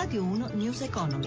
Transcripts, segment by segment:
Radio 1 News Economy.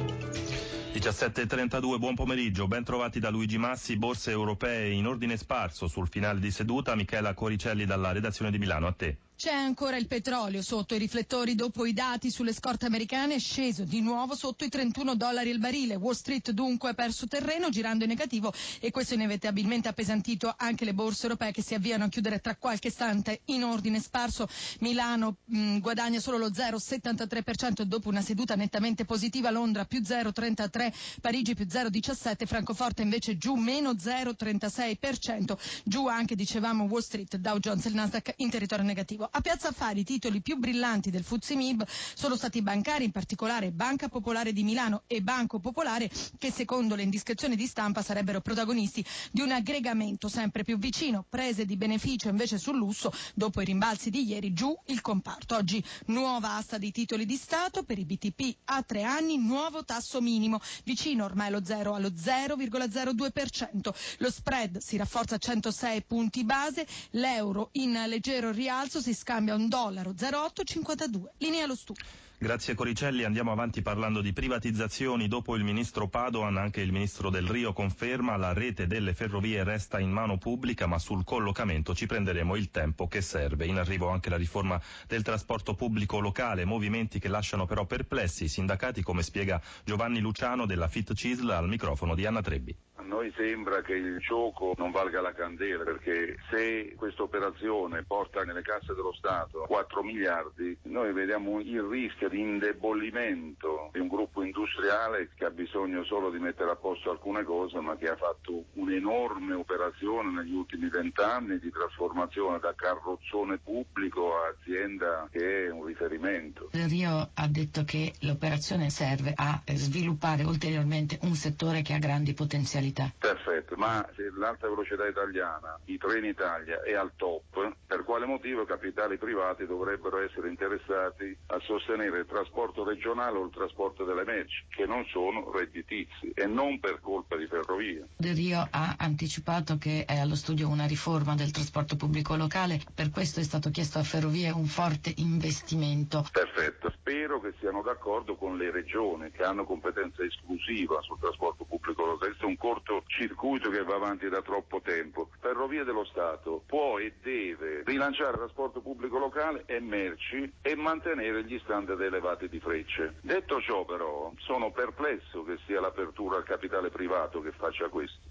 17.32, buon pomeriggio, ben trovati da Luigi Massi, borse europee in ordine sparso sul finale di seduta, Michela Coricelli dalla redazione di Milano, a te. C'è ancora il petrolio sotto i riflettori dopo i dati sulle scorte americane, è sceso di nuovo sotto i 31 dollari il barile. Wall Street dunque ha perso terreno girando in negativo e questo inevitabilmente ha appesantito anche le borse europee che si avviano a chiudere tra qualche istante in ordine sparso. Milano mh, guadagna solo lo 0,73% dopo una seduta nettamente positiva, Londra più 0,33%, Parigi più 0,17%, Francoforte invece giù meno 0,36%, giù anche dicevamo Wall Street, Dow Jones e il Nasdaq in territorio negativo. A Piazza Affari i titoli più brillanti del Fuzimib sono stati bancari, in particolare Banca Popolare di Milano e Banco Popolare, che secondo le indiscrezioni di stampa sarebbero protagonisti di un aggregamento sempre più vicino. Prese di beneficio invece sul lusso, dopo i rimbalzi di ieri, giù il comparto. Oggi nuova asta dei titoli di Stato per i BTP a tre anni, nuovo tasso minimo, vicino ormai allo 0 allo 0,02%. Lo spread si rafforza a 106 punti base, l'euro in leggero rialzo si scambia un dollaro 0,852. Linea allo studio. Grazie Coricelli, andiamo avanti parlando di privatizzazioni. Dopo il ministro Padoan, anche il ministro Del Rio conferma la rete delle ferrovie resta in mano pubblica, ma sul collocamento ci prenderemo il tempo che serve. In arrivo anche la riforma del trasporto pubblico locale, movimenti che lasciano però perplessi i sindacati, come spiega Giovanni Luciano della Fit Cisl al microfono di Anna Trebbi. Noi sembra che il gioco non valga la candela perché se questa operazione porta nelle casse dello Stato 4 miliardi, noi vediamo il rischio di indebolimento di un gruppo industriale che ha bisogno solo di mettere a posto alcune cose ma che ha fatto un'enorme operazione negli ultimi vent'anni di trasformazione da carrozzone pubblico a azienda che è un riferimento. Rio ha detto che l'operazione serve a sviluppare ulteriormente un settore che ha grandi potenzialità velocità. Perfetto, ma se l'alta velocità italiana, i treni Italia è al top, per quale motivo capitali privati dovrebbero essere interessati a sostenere il trasporto regionale o il trasporto delle merci, che non sono redditizi e non per colpa di ferrovie. De Rio ha anticipato che è allo studio una riforma del trasporto pubblico locale, per questo è stato chiesto a Ferrovie un forte investimento. Perfetto, spero che siano d'accordo con le regioni che hanno competenza esclusiva sul trasporto pubblico locale. Questo è un cortocircuito che va avanti da troppo tempo. Ferrovie dello Stato può e deve rilanciare il trasporto pubblico locale e merci e mantenere gli standard elevati di frecce. Detto ciò però, sono perplesso che sia l'apertura al capitale privato che faccia questo.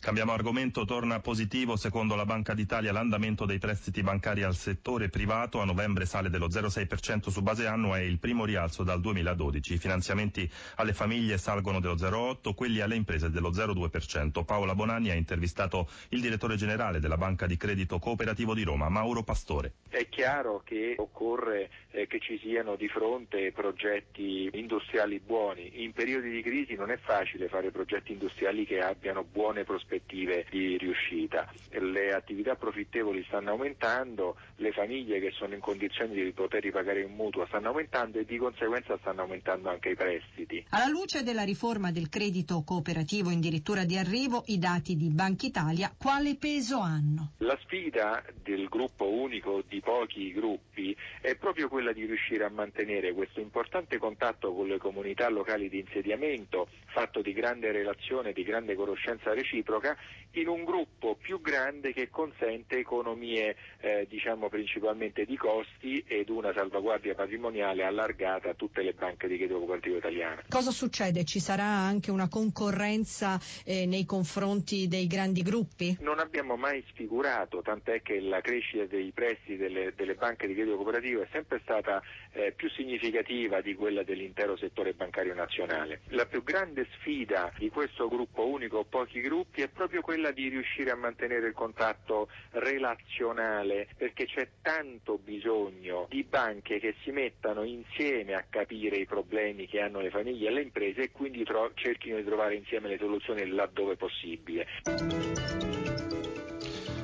Cambiamo argomento, torna positivo secondo la Banca d'Italia l'andamento dei prestiti bancari al settore privato, a novembre sale dello 0,6% su base annua e il primo rialzo dal 2012. I finanziamenti alle famiglie salgono dello 0,8%, quelli alle imprese dello 0,2%. Paola Bonanni ha intervistato il direttore generale della Banca di Credito Cooperativo di Roma, Mauro Pastore. È chiaro che occorre eh, che ci siano di fronte progetti industriali buoni. In periodi di crisi non è facile fare progetti industriali che abbiano buone prospettive prospettive di riuscita. Le attività profittevoli stanno aumentando, le famiglie che sono in condizioni di poter ripagare un mutuo stanno aumentando e di conseguenza stanno aumentando anche i prestiti. Alla luce della riforma del credito cooperativo in dirittura di arrivo, i dati di Banca Italia quale peso hanno? La sfida del gruppo unico di pochi gruppi è proprio quella di riuscire a mantenere questo importante contatto con le comunità locali di insediamento, fatto di grande relazione, di grande conoscenza reciproca droga in un gruppo più grande che consente economie eh, diciamo principalmente di costi ed una salvaguardia patrimoniale allargata a tutte le banche di credito cooperativo italiane. Cosa succede? Ci sarà anche una concorrenza eh, nei confronti dei grandi gruppi? Non abbiamo mai sfigurato, tant'è che la crescita dei prezzi delle, delle banche di credito cooperativo è sempre stata eh, più significativa di quella dell'intero settore bancario nazionale. La più grande sfida di questo gruppo unico, pochi gruppi, è proprio quella di riuscire a mantenere il contatto relazionale perché c'è tanto bisogno di banche che si mettano insieme a capire i problemi che hanno le famiglie e le imprese e quindi tro- cerchino di trovare insieme le soluzioni laddove possibile.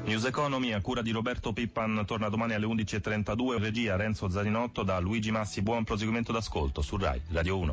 News Economy a cura di Roberto Pippan torna domani alle 11.32, regia Renzo Zarinotto da Luigi Massi, buon proseguimento d'ascolto su RAI Radio 1.